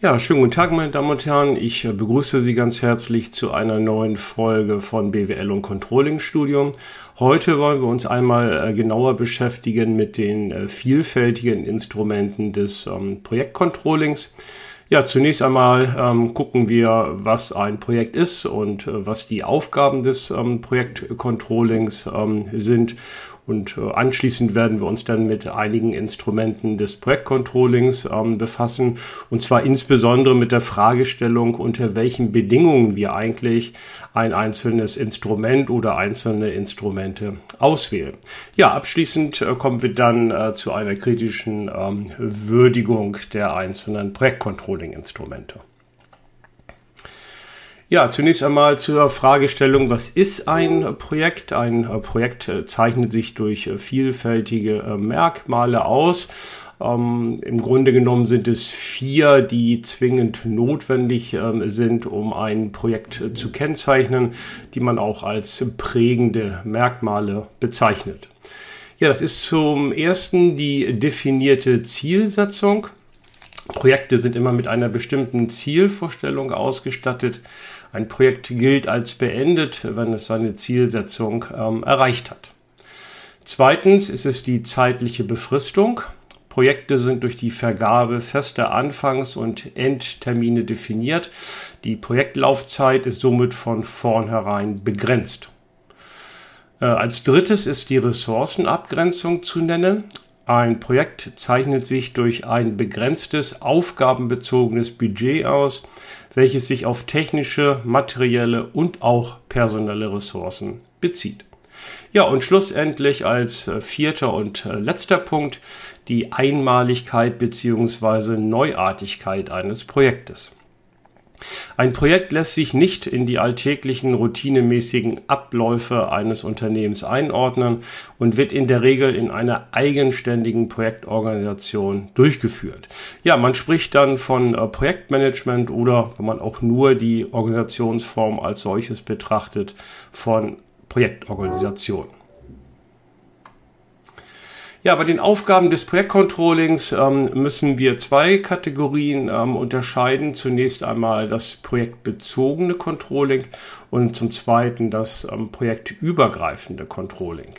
Ja, schönen guten Tag, meine Damen und Herren. Ich äh, begrüße Sie ganz herzlich zu einer neuen Folge von BWL und Controlling Studium. Heute wollen wir uns einmal äh, genauer beschäftigen mit den äh, vielfältigen Instrumenten des ähm, Projektcontrollings. Ja, zunächst einmal ähm, gucken wir, was ein Projekt ist und äh, was die Aufgaben des ähm, Projektcontrollings ähm, sind und äh, anschließend werden wir uns dann mit einigen Instrumenten des Projektcontrollings ähm, befassen. Und zwar insbesondere mit der Fragestellung, unter welchen Bedingungen wir eigentlich ein einzelnes Instrument oder einzelne Instrumente auswählen. Ja, abschließend äh, kommen wir dann äh, zu einer kritischen ähm, Würdigung der einzelnen Projektcontrolling-Instrumente. Ja, zunächst einmal zur Fragestellung, was ist ein Projekt? Ein Projekt äh, zeichnet sich durch äh, vielfältige äh, Merkmale aus. Ähm, Im Grunde genommen sind es vier, die zwingend notwendig ähm, sind, um ein Projekt äh, zu kennzeichnen, die man auch als prägende Merkmale bezeichnet. Ja, das ist zum ersten die definierte Zielsetzung. Projekte sind immer mit einer bestimmten Zielvorstellung ausgestattet. Ein Projekt gilt als beendet, wenn es seine Zielsetzung ähm, erreicht hat. Zweitens ist es die zeitliche Befristung. Projekte sind durch die Vergabe fester Anfangs- und Endtermine definiert. Die Projektlaufzeit ist somit von vornherein begrenzt. Äh, als drittes ist die Ressourcenabgrenzung zu nennen. Ein Projekt zeichnet sich durch ein begrenztes, aufgabenbezogenes Budget aus, welches sich auf technische, materielle und auch personelle Ressourcen bezieht. Ja, und schlussendlich als äh, vierter und äh, letzter Punkt die Einmaligkeit bzw. Neuartigkeit eines Projektes. Ein Projekt lässt sich nicht in die alltäglichen routinemäßigen Abläufe eines Unternehmens einordnen und wird in der Regel in einer eigenständigen Projektorganisation durchgeführt. Ja, man spricht dann von äh, Projektmanagement oder, wenn man auch nur die Organisationsform als solches betrachtet, von Projektorganisation. Ja, bei den Aufgaben des Projektcontrollings ähm, müssen wir zwei Kategorien ähm, unterscheiden. Zunächst einmal das projektbezogene Controlling und zum zweiten das ähm, projektübergreifende Controlling.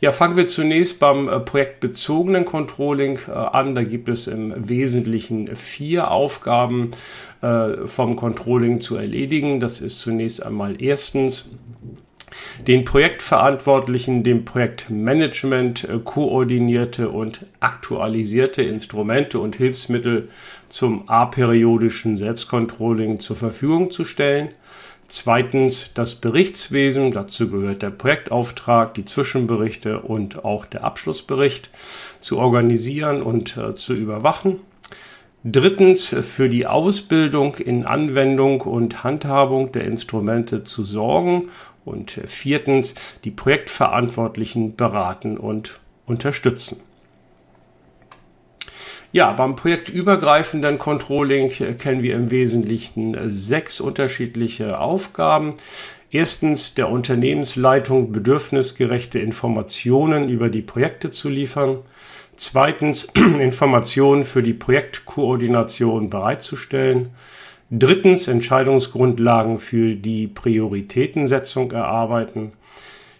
Ja, fangen wir zunächst beim äh, projektbezogenen Controlling äh, an. Da gibt es im Wesentlichen vier Aufgaben äh, vom Controlling zu erledigen. Das ist zunächst einmal erstens den Projektverantwortlichen dem Projektmanagement äh, koordinierte und aktualisierte Instrumente und Hilfsmittel zum aperiodischen Selbstcontrolling zur Verfügung zu stellen. Zweitens das Berichtswesen, dazu gehört der Projektauftrag, die Zwischenberichte und auch der Abschlussbericht zu organisieren und äh, zu überwachen. Drittens für die Ausbildung in Anwendung und Handhabung der Instrumente zu sorgen und viertens, die Projektverantwortlichen beraten und unterstützen. Ja, beim projektübergreifenden Controlling kennen wir im Wesentlichen sechs unterschiedliche Aufgaben. Erstens der Unternehmensleitung bedürfnisgerechte Informationen über die Projekte zu liefern. Zweitens Informationen für die Projektkoordination bereitzustellen. Drittens Entscheidungsgrundlagen für die Prioritätensetzung erarbeiten.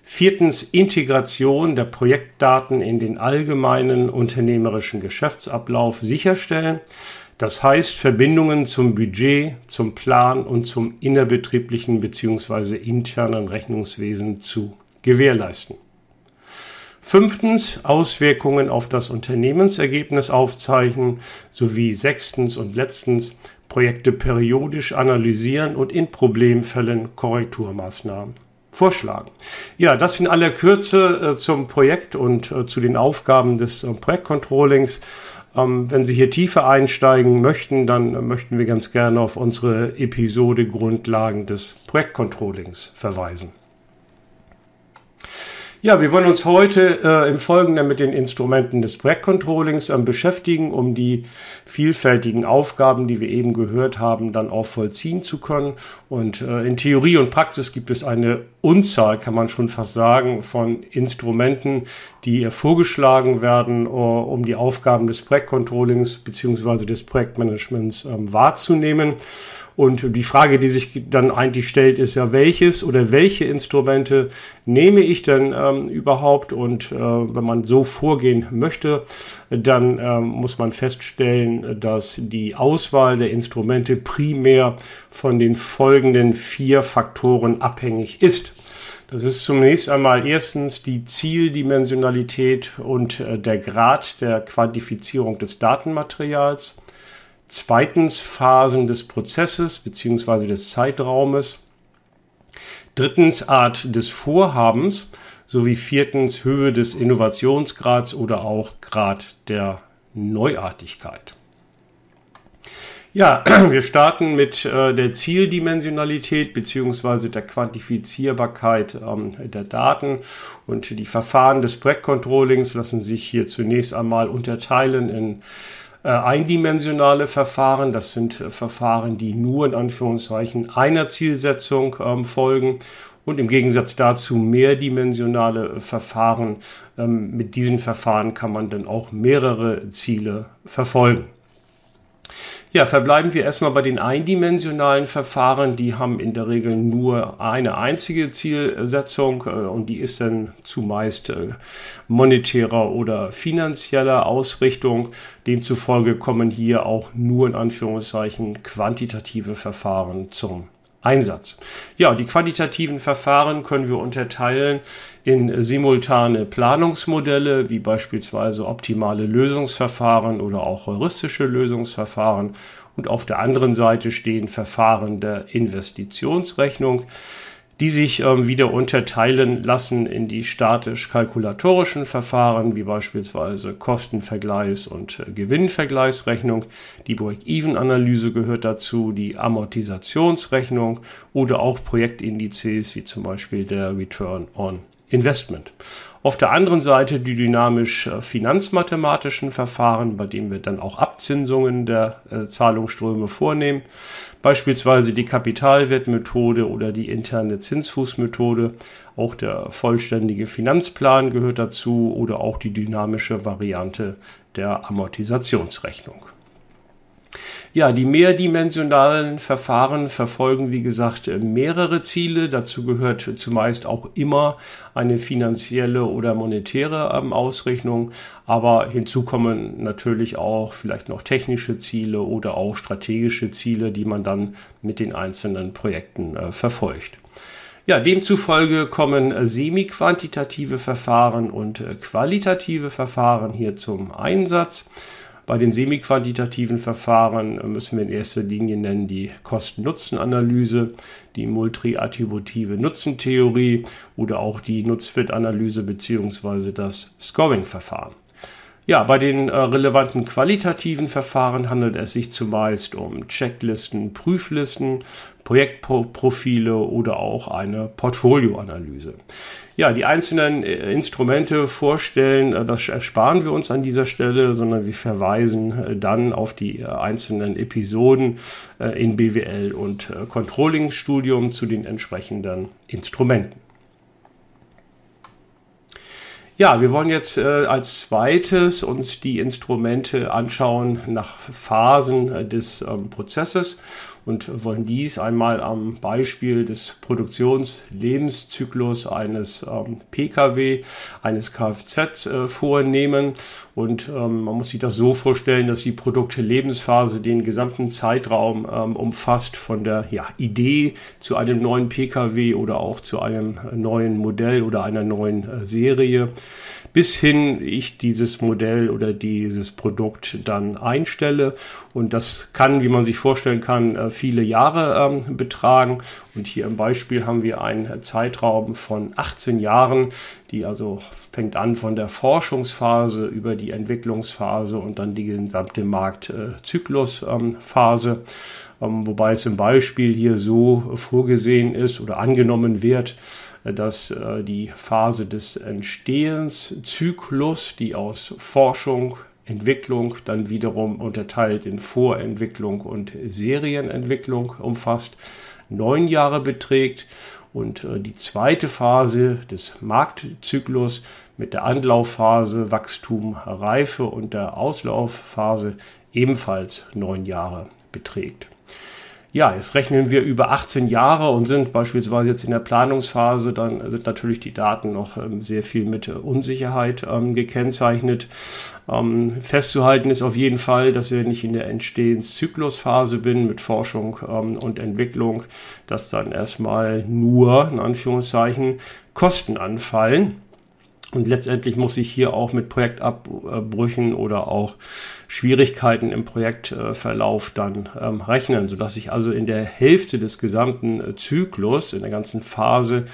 Viertens Integration der Projektdaten in den allgemeinen unternehmerischen Geschäftsablauf sicherstellen. Das heißt Verbindungen zum Budget, zum Plan und zum innerbetrieblichen bzw. internen Rechnungswesen zu gewährleisten. Fünftens Auswirkungen auf das Unternehmensergebnis aufzeichnen sowie sechstens und letztens Projekte periodisch analysieren und in Problemfällen Korrekturmaßnahmen vorschlagen. Ja, das in aller Kürze äh, zum Projekt und äh, zu den Aufgaben des äh, Projektcontrollings. Ähm, wenn Sie hier tiefer einsteigen möchten, dann äh, möchten wir ganz gerne auf unsere Episode Grundlagen des Projektcontrollings verweisen. Ja, wir wollen uns heute äh, im Folgenden mit den Instrumenten des Projektcontrollings äh, beschäftigen, um die vielfältigen Aufgaben, die wir eben gehört haben, dann auch vollziehen zu können. Und äh, in Theorie und Praxis gibt es eine Unzahl, kann man schon fast sagen, von Instrumenten, die äh, vorgeschlagen werden, uh, um die Aufgaben des Projektcontrollings beziehungsweise des Projektmanagements ähm, wahrzunehmen. Und die Frage, die sich dann eigentlich stellt, ist ja, welches oder welche Instrumente nehme ich denn ähm, überhaupt? Und äh, wenn man so vorgehen möchte, dann ähm, muss man feststellen, dass die Auswahl der Instrumente primär von den folgenden vier Faktoren abhängig ist. Das ist zunächst einmal erstens die Zieldimensionalität und äh, der Grad der Quantifizierung des Datenmaterials. Zweitens Phasen des Prozesses bzw. des Zeitraumes. Drittens Art des Vorhabens sowie viertens Höhe des Innovationsgrads oder auch Grad der Neuartigkeit. Ja, wir starten mit äh, der Zieldimensionalität bzw. der Quantifizierbarkeit ähm, der Daten und die Verfahren des Projektcontrollings lassen sich hier zunächst einmal unterteilen in eindimensionale Verfahren. Das sind äh, Verfahren, die nur in Anführungszeichen einer Zielsetzung ähm, folgen. Und im Gegensatz dazu mehrdimensionale äh, Verfahren. Ähm, mit diesen Verfahren kann man dann auch mehrere Ziele verfolgen. Ja, verbleiben wir erstmal bei den eindimensionalen Verfahren. Die haben in der Regel nur eine einzige Zielsetzung äh, und die ist dann zumeist äh, monetärer oder finanzieller Ausrichtung. Demzufolge kommen hier auch nur in Anführungszeichen quantitative Verfahren zum Einsatz. Ja, die quantitativen Verfahren können wir unterteilen in simultane Planungsmodelle, wie beispielsweise optimale Lösungsverfahren oder auch heuristische Lösungsverfahren. Und auf der anderen Seite stehen Verfahren der Investitionsrechnung die sich ähm, wieder unterteilen lassen in die statisch-kalkulatorischen Verfahren, wie beispielsweise Kostenvergleichs- und Gewinnvergleichsrechnung. Die Break-Even-Analyse gehört dazu, die Amortisationsrechnung oder auch Projektindizes, wie zum Beispiel der Return on Investment. Auf der anderen Seite die dynamisch-finanzmathematischen äh, Verfahren, bei denen wir dann auch Abzinsungen der äh, Zahlungsströme vornehmen, beispielsweise die Kapitalwertmethode oder die interne Zinsfußmethode. Auch der vollständige Finanzplan gehört dazu oder auch die dynamische Variante der Amortisationsrechnung. Ja, die mehrdimensionalen Verfahren verfolgen, wie gesagt, mehrere Ziele. Dazu gehört zumeist auch immer eine finanzielle oder monetäre ähm, Ausrichtung. Aber hinzu kommen natürlich auch vielleicht noch technische Ziele oder auch strategische Ziele, die man dann mit den einzelnen Projekten äh, verfolgt. Ja, demzufolge kommen semi-quantitative Verfahren und äh, qualitative Verfahren hier zum Einsatz. Bei den semi-quantitativen Verfahren müssen wir in erster Linie nennen die Kosten-Nutzen-Analyse, die multi-attributive Nutzentheorie oder auch die Nutzfit-Analyse bzw. das Scoring-Verfahren. Ja, bei den äh, relevanten qualitativen Verfahren handelt es sich zumeist um Checklisten, Prüflisten, Projektprofile oder auch eine Portfolioanalyse. Ja, die einzelnen äh, Instrumente vorstellen, äh, das ersparen wir uns an dieser Stelle, sondern wir verweisen äh, dann auf die einzelnen Episoden in BWL und Controlling-Studium zu den entsprechenden Instrumenten. Ja, wir wollen jetzt äh, als zweites uns die Instrumente anschauen nach Phasen äh, des ähm, Prozesses und wollen dies einmal am Beispiel des Produktionslebenszyklus eines ähm, Pkw, eines Kfz äh, vornehmen. Und ähm, man muss sich das so vorstellen, dass die Produktlebensphase den gesamten Zeitraum ähm, umfasst, von der ja, Idee zu einem neuen Pkw oder auch zu einem neuen Modell oder einer neuen äh, Serie bis hin ich dieses Modell oder dieses Produkt dann einstelle. Und das kann, wie man sich vorstellen kann, äh, viele Jahre ähm, betragen. Und hier im Beispiel haben wir einen Zeitraum von 18 Jahren, die also fängt an von der Forschungsphase über die Entwicklungsphase und dann die gesamte Marktzyklusphase. Ähm, wobei es im Beispiel hier so vorgesehen ist oder angenommen wird, dass äh, die Phase des Entstehenszyklus, die aus Forschung, Entwicklung dann wiederum unterteilt in Vorentwicklung und Serienentwicklung umfasst, neun Jahre beträgt und äh, die zweite Phase des Marktzyklus mit der Anlaufphase, Wachstum, Reife und der Auslaufphase ebenfalls neun Jahre beträgt. Ja, jetzt rechnen wir über 18 Jahre und sind beispielsweise jetzt in der Planungsphase, dann sind natürlich die Daten noch ähm, sehr viel mit Unsicherheit ähm, gekennzeichnet. Ähm, festzuhalten ist auf jeden Fall, dass wenn ich in der Entstehenszyklusphase bin mit Forschung ähm, und Entwicklung, dass dann erstmal nur, in Anführungszeichen, Kosten anfallen und letztendlich muss ich hier auch mit Projektabbrüchen oder auch Schwierigkeiten im Projektverlauf dann ähm, rechnen, sodass ich also in der Hälfte des gesamten äh, Zyklus, in der ganzen Phase,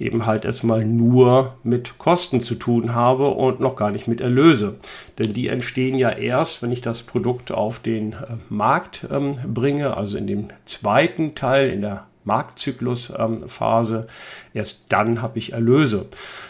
eben halt erstmal nur mit Kosten zu tun habe und noch gar nicht mit Erlöse. Denn die entstehen ja erst, wenn ich das Produkt auf den äh, Markt ähm, bringe, also in dem zweiten Teil, in der Marktzyklusphase. Erst dann habe ich Erlöse.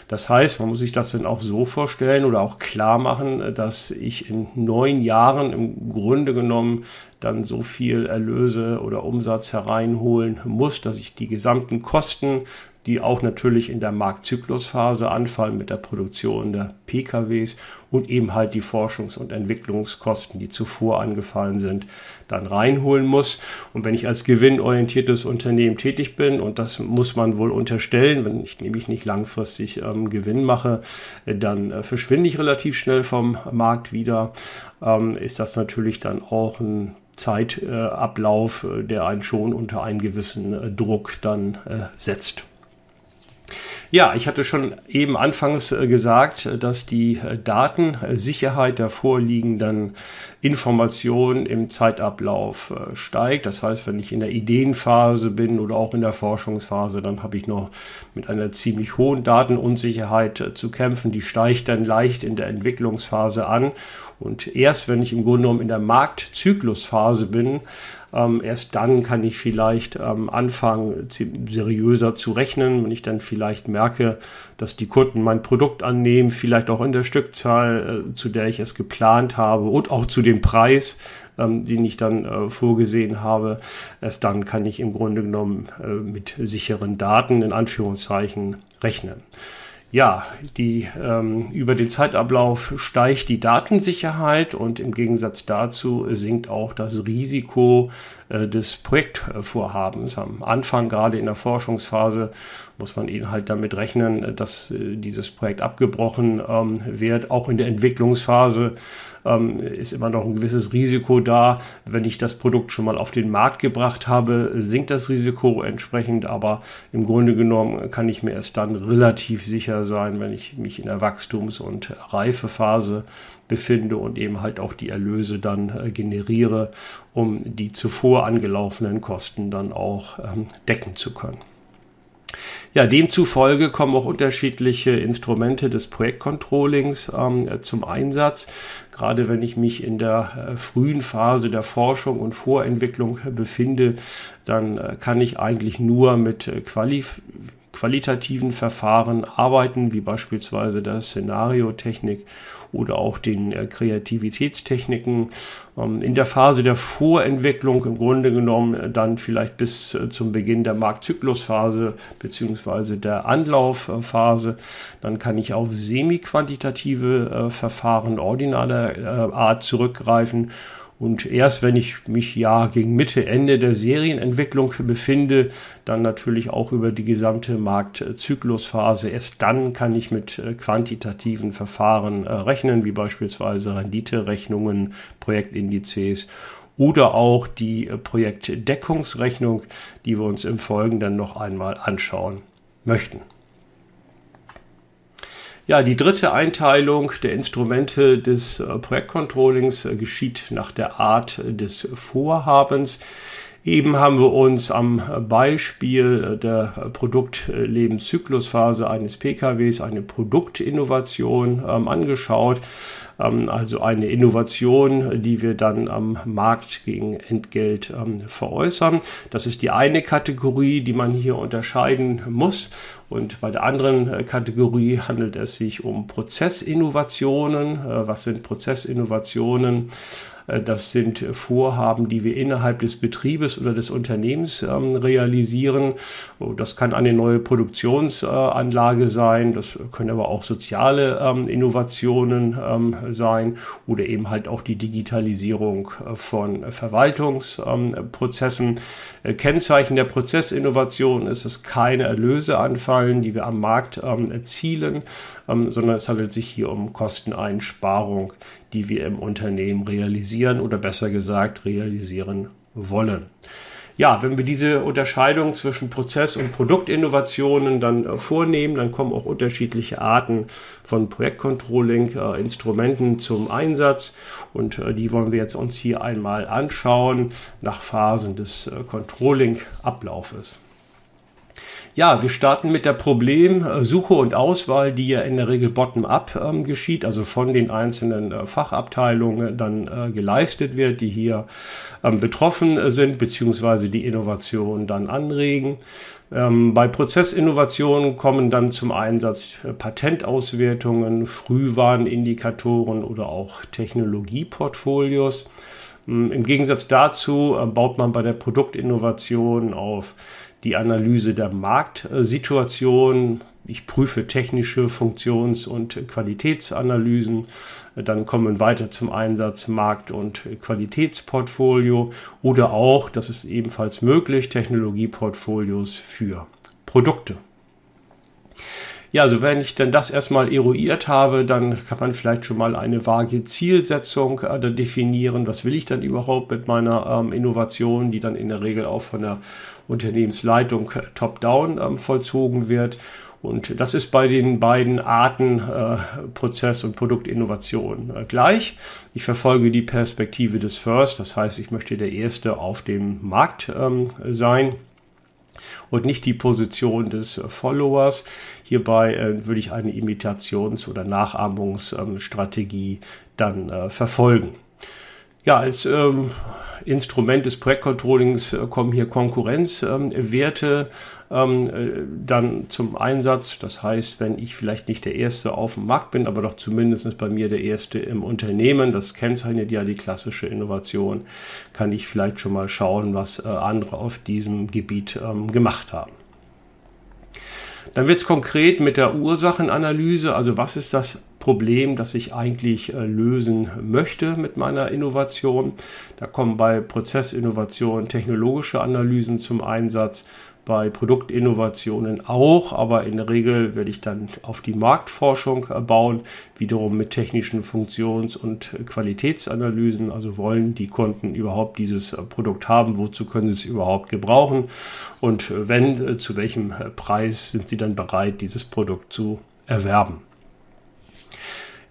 Das heißt, man muss sich das dann auch so vorstellen oder auch klar machen, dass ich in neun Jahren im Grunde genommen dann so viel Erlöse oder Umsatz hereinholen muss, dass ich die gesamten Kosten die auch natürlich in der Marktzyklusphase anfallen mit der Produktion der PKWs und eben halt die Forschungs- und Entwicklungskosten, die zuvor angefallen sind, dann reinholen muss. Und wenn ich als gewinnorientiertes Unternehmen tätig bin, und das muss man wohl unterstellen, wenn ich nämlich nicht langfristig ähm, Gewinn mache, äh, dann äh, verschwinde ich relativ schnell vom Markt wieder, ähm, ist das natürlich dann auch ein Zeitablauf, äh, der einen schon unter einen gewissen äh, Druck dann setzt. Ja, ich hatte schon eben anfangs äh, gesagt, äh, dass die äh, Datensicherheit der vorliegenden Informationen im Zeitablauf steigt. Das heißt, wenn ich in der Ideenphase bin oder auch in der Forschungsphase, dann habe ich noch mit einer ziemlich hohen Datenunsicherheit zu kämpfen. Die steigt dann leicht in der Entwicklungsphase an. Und erst wenn ich im Grunde genommen in der Marktzyklusphase bin, ähm, erst dann kann ich vielleicht ähm, anfangen, seriöser zu rechnen, wenn ich dann vielleicht merke, dass die Kunden mein Produkt annehmen, vielleicht auch in der Stückzahl, äh, zu der ich es geplant habe und auch zu dem Preis, ähm, den ich dann äh, vorgesehen habe. Erst dann kann ich im Grunde genommen äh, mit sicheren Daten in Anführungszeichen rechnen. Ja, die, ähm, über den Zeitablauf steigt die Datensicherheit und im Gegensatz dazu sinkt auch das Risiko des Projektvorhabens. Am Anfang, gerade in der Forschungsphase, muss man eben halt damit rechnen, dass äh, dieses Projekt abgebrochen ähm, wird. Auch in der Entwicklungsphase ähm, ist immer noch ein gewisses Risiko da. Wenn ich das Produkt schon mal auf den Markt gebracht habe, sinkt das Risiko entsprechend, aber im Grunde genommen kann ich mir erst dann relativ sicher sein, wenn ich mich in der Wachstums- und Reifephase befinde und eben halt auch die Erlöse dann äh, generiere, um die zuvor angelaufenen Kosten dann auch ähm, decken zu können. Ja, demzufolge kommen auch unterschiedliche Instrumente des Projektcontrollings ähm, zum Einsatz. Gerade wenn ich mich in der äh, frühen Phase der Forschung und Vorentwicklung befinde, dann äh, kann ich eigentlich nur mit äh, Qualif qualitativen Verfahren arbeiten, wie beispielsweise der Szenariotechnik oder auch den äh, Kreativitätstechniken. Ähm, in der Phase der Vorentwicklung im Grunde genommen äh, dann vielleicht bis äh, zum Beginn der Marktzyklusphase beziehungsweise der Anlaufphase. Dann kann ich auf semi-quantitative Verfahren ordinaler Art zurückgreifen und erst wenn ich mich ja gegen Mitte, Ende der Serienentwicklung befinde, dann natürlich auch über die gesamte Marktzyklusphase, erst dann kann ich mit äh, quantitativen Verfahren äh, rechnen, wie beispielsweise Renditerechnungen, Projektindizes oder auch die äh, Projektdeckungsrechnung, die wir uns im Folgenden noch einmal anschauen möchten. Ja, die dritte Einteilung der Instrumente des äh, Projektcontrollings äh, geschieht nach der Art des Vorhabens. Eben haben wir uns am Beispiel der Produktlebenszyklusphase eines PKWs eine Produktinnovation ähm, angeschaut. Ähm, also eine Innovation, die wir dann am Markt gegen Entgelt ähm, veräußern. Das ist die eine Kategorie, die man hier unterscheiden muss. Und bei der anderen äh, Kategorie handelt es sich um Prozessinnovationen. Äh, was sind Prozessinnovationen? Äh, das sind Vorhaben, die wir innerhalb des Betriebes oder des Unternehmens ähm, realisieren. Oh, das kann eine neue Produktionsanlage sein, das können aber auch soziale ähm, Innovationen ähm, sein oder eben halt auch die Digitalisierung äh, von Verwaltungsprozessen. Äh, Kennzeichen der Prozessinnovation ist, dass keine Erlöse anfallen, die wir am Markt erzielen, sondern es handelt sich hier um Kosteneinsparung, die wir im Unternehmen realisieren oder besser gesagt realisieren wollen. Ja, wenn wir diese Unterscheidung zwischen Prozess- und Produktinnovationen dann äh, vornehmen, dann kommen auch unterschiedliche Arten von Projektcontrolling-Instrumenten äh, zum Einsatz und äh, die wollen wir jetzt uns hier einmal anschauen nach Phasen des Controlling-Ablaufes. Ja, wir starten mit der Problemsuche und Auswahl, die ja in der Regel bottom-up ähm, geschieht, also von den einzelnen äh, Fachabteilungen dann äh, geleistet wird, die hier ähm, betroffen sind, beziehungsweise die Innovation dann anregen. Ähm, bei Prozessinnovationen kommen dann zum Einsatz äh, Patentauswertungen, Frühwarnindikatoren oder auch Technologieportfolios. Ähm, Im Gegensatz dazu äh, baut man bei der Produktinnovation auf die Analyse der Marktsituation. Ich prüfe technische Funktions- und Qualitätsanalysen. Dann kommen weiter zum Einsatz Markt- und Qualitätsportfolio oder auch, das ist ebenfalls möglich, Technologieportfolios für Produkte. Ja, also wenn ich dann das erstmal eruiert habe, dann kann man vielleicht schon mal eine vage Zielsetzung äh, definieren. Was will ich dann überhaupt mit meiner ähm, Innovation, die dann in der Regel auch von der Unternehmensleitung äh, top-down ähm, vollzogen wird. Und das ist bei den beiden Arten äh, Prozess- und Produktinnovation äh, gleich. Ich verfolge die Perspektive des First, das heißt, ich möchte der Erste auf dem Markt ähm, sein und nicht die Position des Followers. Hierbei äh, würde ich eine Imitations- oder Nachahmungsstrategie dann äh, verfolgen. Ja, als ähm, Instrument des Projektcontrollings äh, kommen hier Konkurrenzwerte ähm, äh, dann zum Einsatz. Das heißt, wenn ich vielleicht nicht der Erste auf dem Markt bin, aber doch zumindest bei mir der Erste im Unternehmen, das kennzeichnet ja die klassische Innovation, kann ich vielleicht schon mal schauen, was äh, andere auf diesem Gebiet ähm, gemacht haben. Dann wird es konkret mit der Ursachenanalyse, also was ist das Problem, das ich eigentlich äh, lösen möchte mit meiner Innovation. Da kommen bei Prozessinnovation technologische Analysen zum Einsatz, bei Produktinnovationen auch, aber in der Regel werde ich dann auf die Marktforschung äh, bauen, wiederum mit technischen Funktions- und Qualitätsanalysen. Also wollen die Kunden überhaupt dieses äh, Produkt haben, wozu können sie es überhaupt gebrauchen und wenn, zu welchem Preis sind sie dann bereit, dieses Produkt zu erwerben.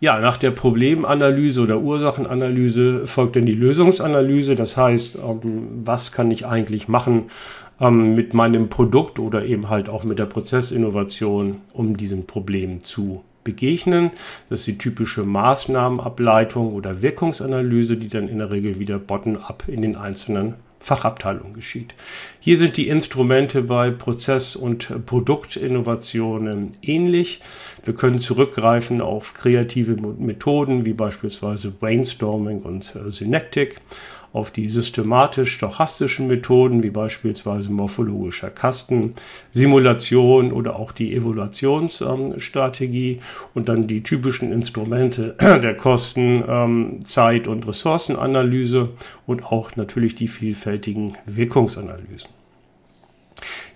Ja, nach der Problemanalyse oder Ursachenanalyse folgt dann die Lösungsanalyse. Das heißt, ähm, was kann ich eigentlich machen ähm, mit meinem Produkt oder eben halt auch mit der Prozessinnovation, um diesem Problem zu begegnen. Das ist die typische Maßnahmenableitung oder Wirkungsanalyse, die dann in der Regel wieder bottom-up in den einzelnen Fachabteilung geschieht. Hier sind die Instrumente bei Prozess- und Produktinnovationen ähnlich. Wir können zurückgreifen auf kreative Methoden wie beispielsweise Brainstorming und äh, Synectic auf die systematisch-stochastischen Methoden, wie beispielsweise morphologischer Kasten, Simulation oder auch die Evaluationsstrategie und dann die typischen Instrumente der Kosten-, ähm, Zeit- und Ressourcenanalyse und auch natürlich die vielfältigen Wirkungsanalysen.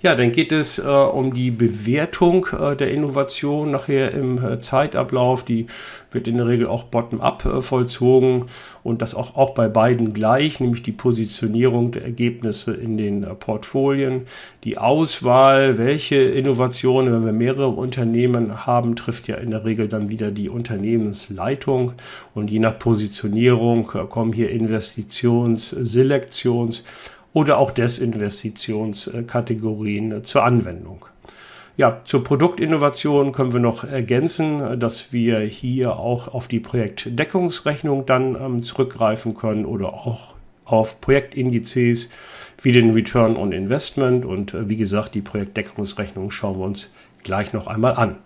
Ja, dann geht es äh, um die Bewertung äh, der Innovation nachher im äh, Zeitablauf. Die wird in der Regel auch bottom-up äh, vollzogen und das auch, auch bei beiden gleich, nämlich die Positionierung der Ergebnisse in den äh, Portfolien. Die Auswahl, welche Innovationen, wenn wir mehrere Unternehmen haben, trifft ja in der Regel dann wieder die Unternehmensleitung und je nach Positionierung äh, kommen hier Investitions-, Selektions- oder auch Desinvestitionskategorien zur Anwendung. Ja, zur Produktinnovation können wir noch ergänzen, dass wir hier auch auf die Projektdeckungsrechnung dann ähm, zurückgreifen können oder auch auf Projektindizes wie den Return on Investment. Und äh, wie gesagt, die Projektdeckungsrechnung schauen wir uns gleich noch einmal an.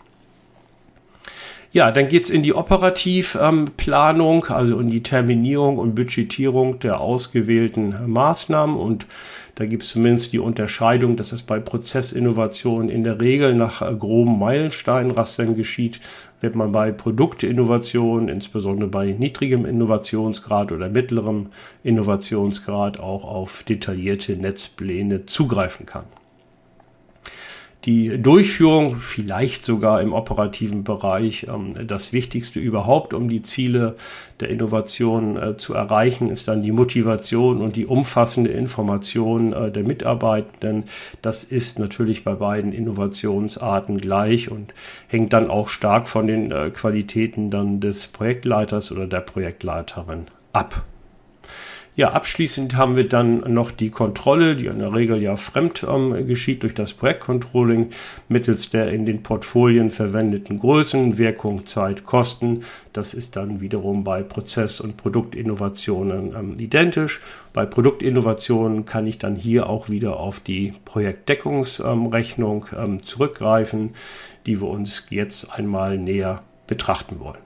Ja, dann geht's in die Operativplanung, ähm, also in die Terminierung und Budgetierung der ausgewählten Maßnahmen. Und da gibt es zumindest die Unterscheidung, dass es bei Prozessinnovationen in der Regel nach äh, groben Meilensteinrastern geschieht, wird man bei Produktinnovationen, insbesondere bei niedrigem Innovationsgrad oder mittlerem Innovationsgrad, auch auf detaillierte Netzpläne zugreifen kann die Durchführung, vielleicht sogar im operativen Bereich, ähm, das Wichtigste überhaupt, um die Ziele der Innovation äh, zu erreichen, ist dann die Motivation und die umfassende Information äh, der Mitarbeitenden. Das ist natürlich bei beiden Innovationsarten gleich und hängt dann auch stark von den äh, Qualitäten dann des Projektleiters oder der Projektleiterin ab. Ja, abschließend haben wir dann noch die Kontrolle, die in der Regel ja fremd ähm, geschieht durch das Projektcontrolling mittels der in den Portfolien verwendeten Größen, Wirkung, Zeit, Kosten. Das ist dann wiederum bei Prozess- und Produktinnovationen ähm, identisch. Bei Produktinnovationen kann ich dann hier auch wieder auf die Projektdeckungsrechnung ähm, zurückgreifen, die wir uns jetzt einmal näher betrachten wollen.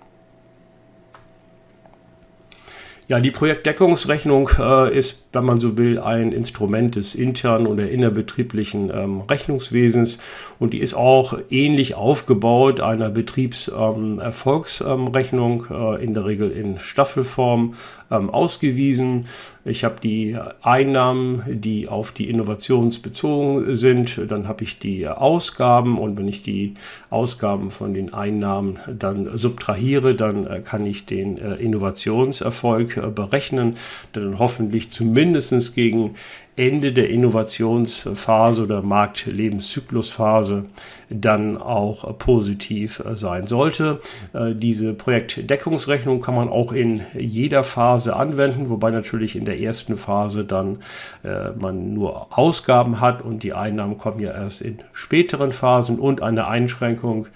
Ja, die Projektdeckungsrechnung äh, ist, wenn man so will, ein Instrument des internen oder innerbetrieblichen ähm, Rechnungswesens und die ist auch ähnlich aufgebaut einer Betriebserfolgsrechnung, ähm, äh, in der Regel in Staffelform ähm, ausgewiesen. Ich habe die Einnahmen, die auf die Innovationsbezogen sind, dann habe ich die Ausgaben und wenn ich die Ausgaben von den Einnahmen dann subtrahiere, dann äh, kann ich den äh, Innovationserfolg äh, berechnen, dann hoffentlich zumindest gegen Ende der Innovationsphase oder Marktlebenszyklusphase dann auch positiv sein sollte. Äh, diese Projektdeckungsrechnung kann man auch in jeder Phase anwenden, wobei natürlich in der ersten Phase dann äh, man nur Ausgaben hat und die Einnahmen kommen ja erst in späteren Phasen und eine Einschränkung,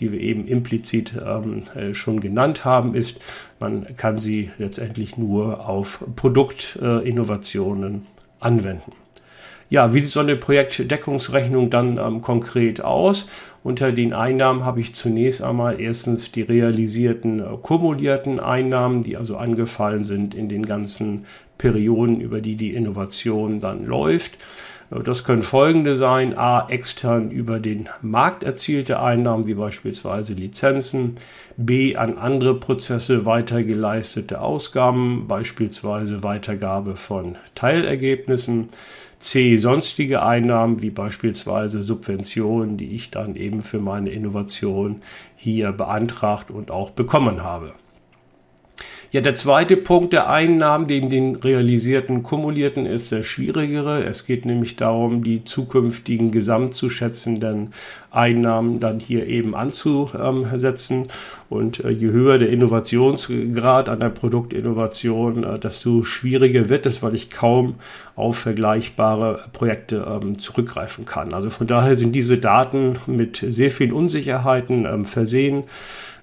die wir eben implizit ähm, äh, schon genannt haben, ist, man kann sie letztendlich nur auf Produktinnovationen anwenden. Ja, wie sieht so eine Projektdeckungsrechnung dann ähm, konkret aus? Unter den Einnahmen habe ich zunächst einmal erstens die realisierten äh, kumulierten Einnahmen, die also angefallen sind in den ganzen Perioden, über die die Innovation dann läuft. Äh, das können folgende sein. A, extern über den Markt erzielte Einnahmen, wie beispielsweise Lizenzen. B, an andere Prozesse weitergeleistete Ausgaben, beispielsweise Weitergabe von Teilergebnissen. C, sonstige Einnahmen, wie beispielsweise Subventionen, die ich dann eben für meine Innovation hier beantragt und auch bekommen habe. Ja, der zweite Punkt der Einnahmen, neben den realisierten kumulierten, ist der schwierigere. Es geht nämlich darum, die zukünftigen gesamt zu schätzenden Einnahmen dann hier eben anzusetzen. Und äh, je höher der Innovationsgrad an der Produktinnovation, äh, desto schwieriger wird es, weil ich kaum auf vergleichbare Projekte ähm, zurückgreifen kann. Also von daher sind diese Daten mit sehr vielen Unsicherheiten ähm, versehen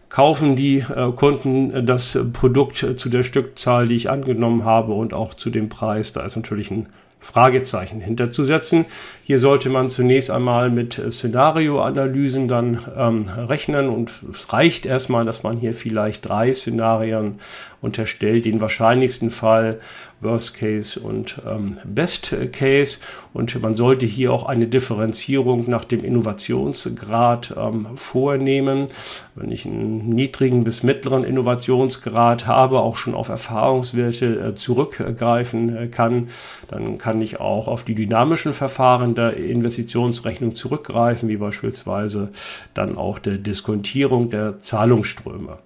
kaufen die äh, Kunden das Produkt zu der Stückzahl, die ich angenommen habe und auch zu dem Preis. Da ist natürlich ein Fragezeichen hinterzusetzen. Hier sollte man zunächst einmal mit Szenarioanalysen dann ähm, rechnen und es reicht erstmal, dass man hier vielleicht drei Szenarien unterstellt, den wahrscheinlichsten Fall, Worst Case und ähm, Best Case. Und man sollte hier auch eine Differenzierung nach dem Innovationsgrad ähm, vornehmen. Wenn ich einen niedrigen bis mittleren Innovationsgrad habe, auch schon auf Erfahrungswerte äh, zurückgreifen äh, kann, dann kann ich auch auf die dynamischen Verfahren der Investitionsrechnung zurückgreifen, wie beispielsweise dann auch der Diskontierung der Zahlungsströme.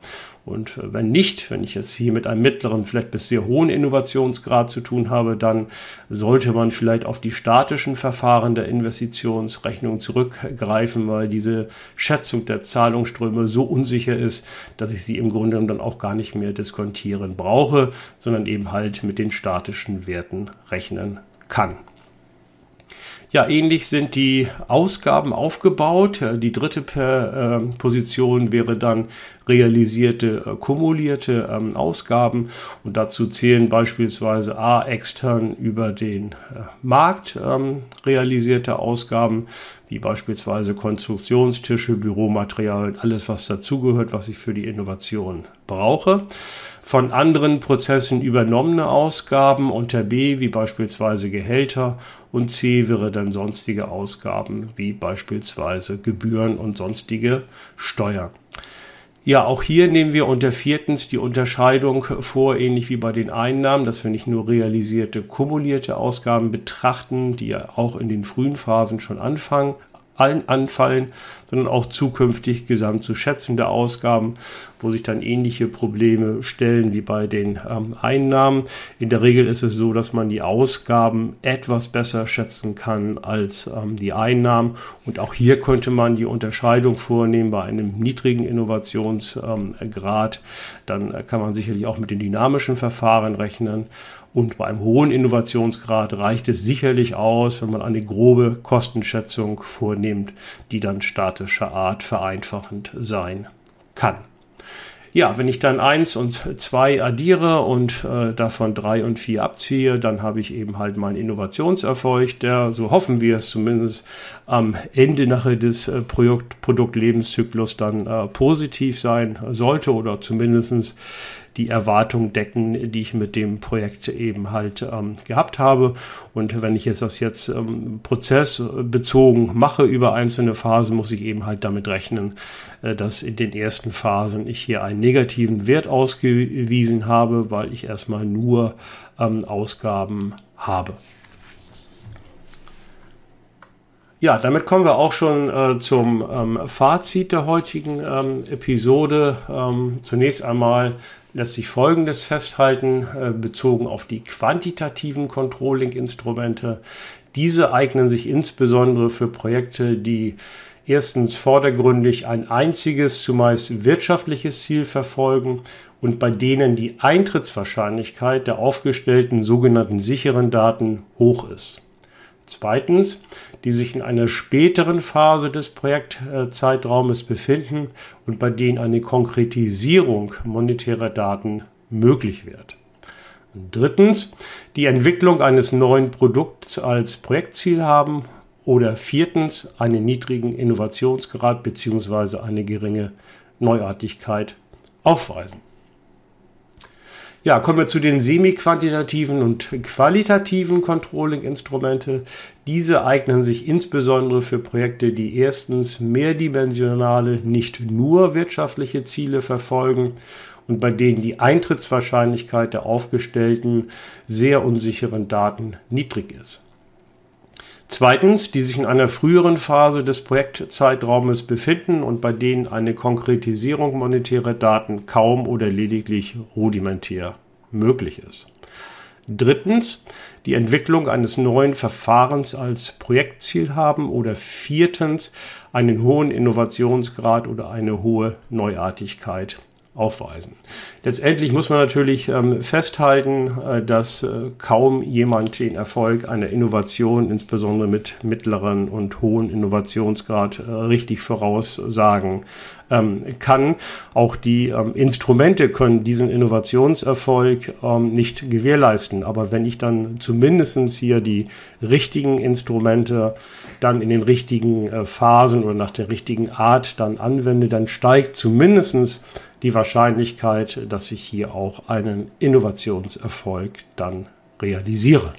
Und äh, wenn nicht, wenn ich jetzt hier mit einem mittleren, vielleicht bis sehr hohen Innovationsgrad zu tun habe, dann sollte man vielleicht auf die statischen Verfahren der Investitionsrechnung zurückgreifen, weil diese Schätzung der Zahlungsströme so unsicher ist, dass ich sie im Grunde dann auch gar nicht mehr diskontieren brauche, sondern eben halt mit den statischen Werten rechnen kann. Ja, ähnlich sind die Ausgaben aufgebaut. Die dritte per, äh, Position wäre dann realisierte, äh, kumulierte ähm, Ausgaben. Und dazu zählen beispielsweise A, extern über den äh, Markt ähm, realisierte Ausgaben, wie beispielsweise Konstruktionstische, Büromaterial, alles was dazugehört, was ich für die Innovation brauche von anderen Prozessen übernommene Ausgaben unter B wie beispielsweise Gehälter und C wäre dann sonstige Ausgaben wie beispielsweise Gebühren und sonstige Steuern. Ja, auch hier nehmen wir unter viertens die Unterscheidung vor, ähnlich wie bei den Einnahmen, dass wir nicht nur realisierte, kumulierte Ausgaben betrachten, die ja auch in den frühen Phasen schon anfangen, allen anfallen, sondern auch zukünftig gesamt zu schätzende Ausgaben, wo sich dann ähnliche Probleme stellen wie bei den ähm, Einnahmen. In der Regel ist es so, dass man die Ausgaben etwas besser schätzen kann als ähm, die Einnahmen. Und auch hier könnte man die Unterscheidung vornehmen bei einem niedrigen Innovationsgrad. Ähm, dann äh, kann man sicherlich auch mit den dynamischen Verfahren rechnen. Und bei einem hohen Innovationsgrad reicht es sicherlich aus, wenn man eine grobe Kostenschätzung vornimmt, die dann statischer Art vereinfachend sein kann. Ja, wenn ich dann eins und zwei addiere und äh, davon drei und vier abziehe, dann habe ich eben halt meinen Innovationserfolg, der, so hoffen wir es zumindest, am Ende nachher des äh, Produkt, Produktlebenszyklus dann äh, positiv sein sollte oder zumindestens die Erwartung decken, die ich mit dem Projekt eben halt ähm, gehabt habe. Und wenn ich jetzt das jetzt ähm, prozessbezogen mache über einzelne Phasen, muss ich eben halt damit rechnen, äh, dass in den ersten Phasen ich hier einen negativen Wert ausgewiesen habe, weil ich erstmal nur ähm, Ausgaben habe. Ja, damit kommen wir auch schon äh, zum ähm, Fazit der heutigen ähm, Episode. Ähm, zunächst einmal lässt sich Folgendes festhalten, äh, bezogen auf die quantitativen Controlling-Instrumente. Diese eignen sich insbesondere für Projekte, die erstens vordergründig ein einziges, zumeist wirtschaftliches Ziel verfolgen und bei denen die Eintrittswahrscheinlichkeit der aufgestellten sogenannten sicheren Daten hoch ist. Zweitens, die sich in einer späteren Phase des Projektzeitraumes befinden und bei denen eine Konkretisierung monetärer Daten möglich wird. Drittens, die Entwicklung eines neuen Produkts als Projektziel haben oder viertens, einen niedrigen Innovationsgrad bzw. eine geringe Neuartigkeit aufweisen. Ja, kommen wir zu den semi-quantitativen und qualitativen Controlling-Instrumente. Diese eignen sich insbesondere für Projekte, die erstens mehrdimensionale, nicht nur wirtschaftliche Ziele verfolgen und bei denen die Eintrittswahrscheinlichkeit der aufgestellten sehr unsicheren Daten niedrig ist. Zweitens, die sich in einer früheren Phase des Projektzeitraumes befinden und bei denen eine Konkretisierung monetärer Daten kaum oder lediglich rudimentär möglich ist. Drittens, die Entwicklung eines neuen Verfahrens als Projektziel haben oder viertens, einen hohen Innovationsgrad oder eine hohe Neuartigkeit aufweisen. Letztendlich muss man natürlich ähm, festhalten, äh, dass äh, kaum jemand den Erfolg einer Innovation, insbesondere mit mittleren und hohen Innovationsgrad, äh, richtig voraussagen ähm, kann. Auch die ähm, Instrumente können diesen Innovationserfolg ähm, nicht gewährleisten. Aber wenn ich dann zumindestens hier die richtigen Instrumente dann in den richtigen äh, Phasen oder nach der richtigen Art dann anwende, dann steigt zumindestens die Wahrscheinlichkeit, dass ich hier auch einen Innovationserfolg dann realisiere.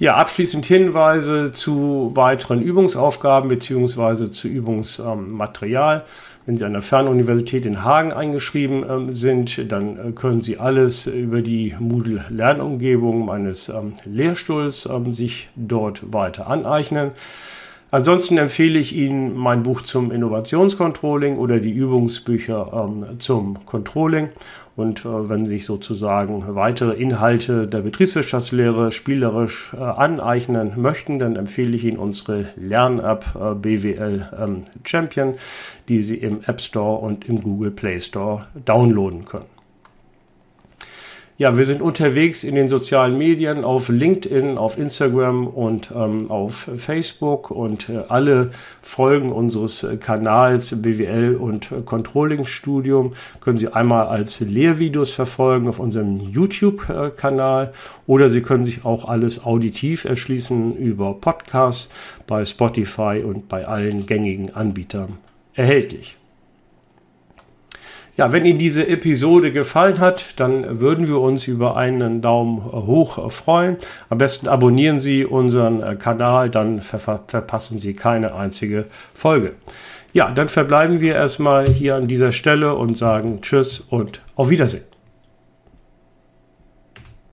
Ja, abschließend Hinweise zu weiteren Übungsaufgaben bzw. zu Übungsmaterial. Wenn Sie an der Fernuniversität in Hagen eingeschrieben ähm, sind, dann äh, können Sie alles über die Moodle-Lernumgebung meines ähm, Lehrstuhls ähm, sich dort weiter aneignen. Ansonsten empfehle ich Ihnen mein Buch zum Innovationscontrolling oder die Übungsbücher zum Controlling. Und äh, wenn sich sozusagen weitere Inhalte der Betriebswirtschaftslehre spielerisch äh, aneignen möchten, dann empfehle ich Ihnen unsere Lern-App äh, BWL ähm, Champion, die Sie im App Store und im Google Play Store downloaden können. Ja, wir sind unterwegs in den sozialen Medien, auf LinkedIn, auf Instagram und ähm, auf Facebook und äh, alle Folgen unseres äh, Kanals BWL und äh, Controlling Studium können Sie einmal als Lehrvideos verfolgen auf unserem YouTube-Kanal oder Sie können sich auch alles auditiv erschließen über Podcasts bei Spotify und bei allen gängigen Anbietern erhältlich. Ja, wenn Ihnen diese Episode gefallen hat, dann würden wir uns über einen Daumen hoch freuen. Am besten abonnieren Sie unseren äh, Kanal, dann ver verpassen Sie keine einzige Folge. Ja, dann verbleiben wir erstmal hier an dieser Stelle und sagen Tschüss und auf Wiedersehen.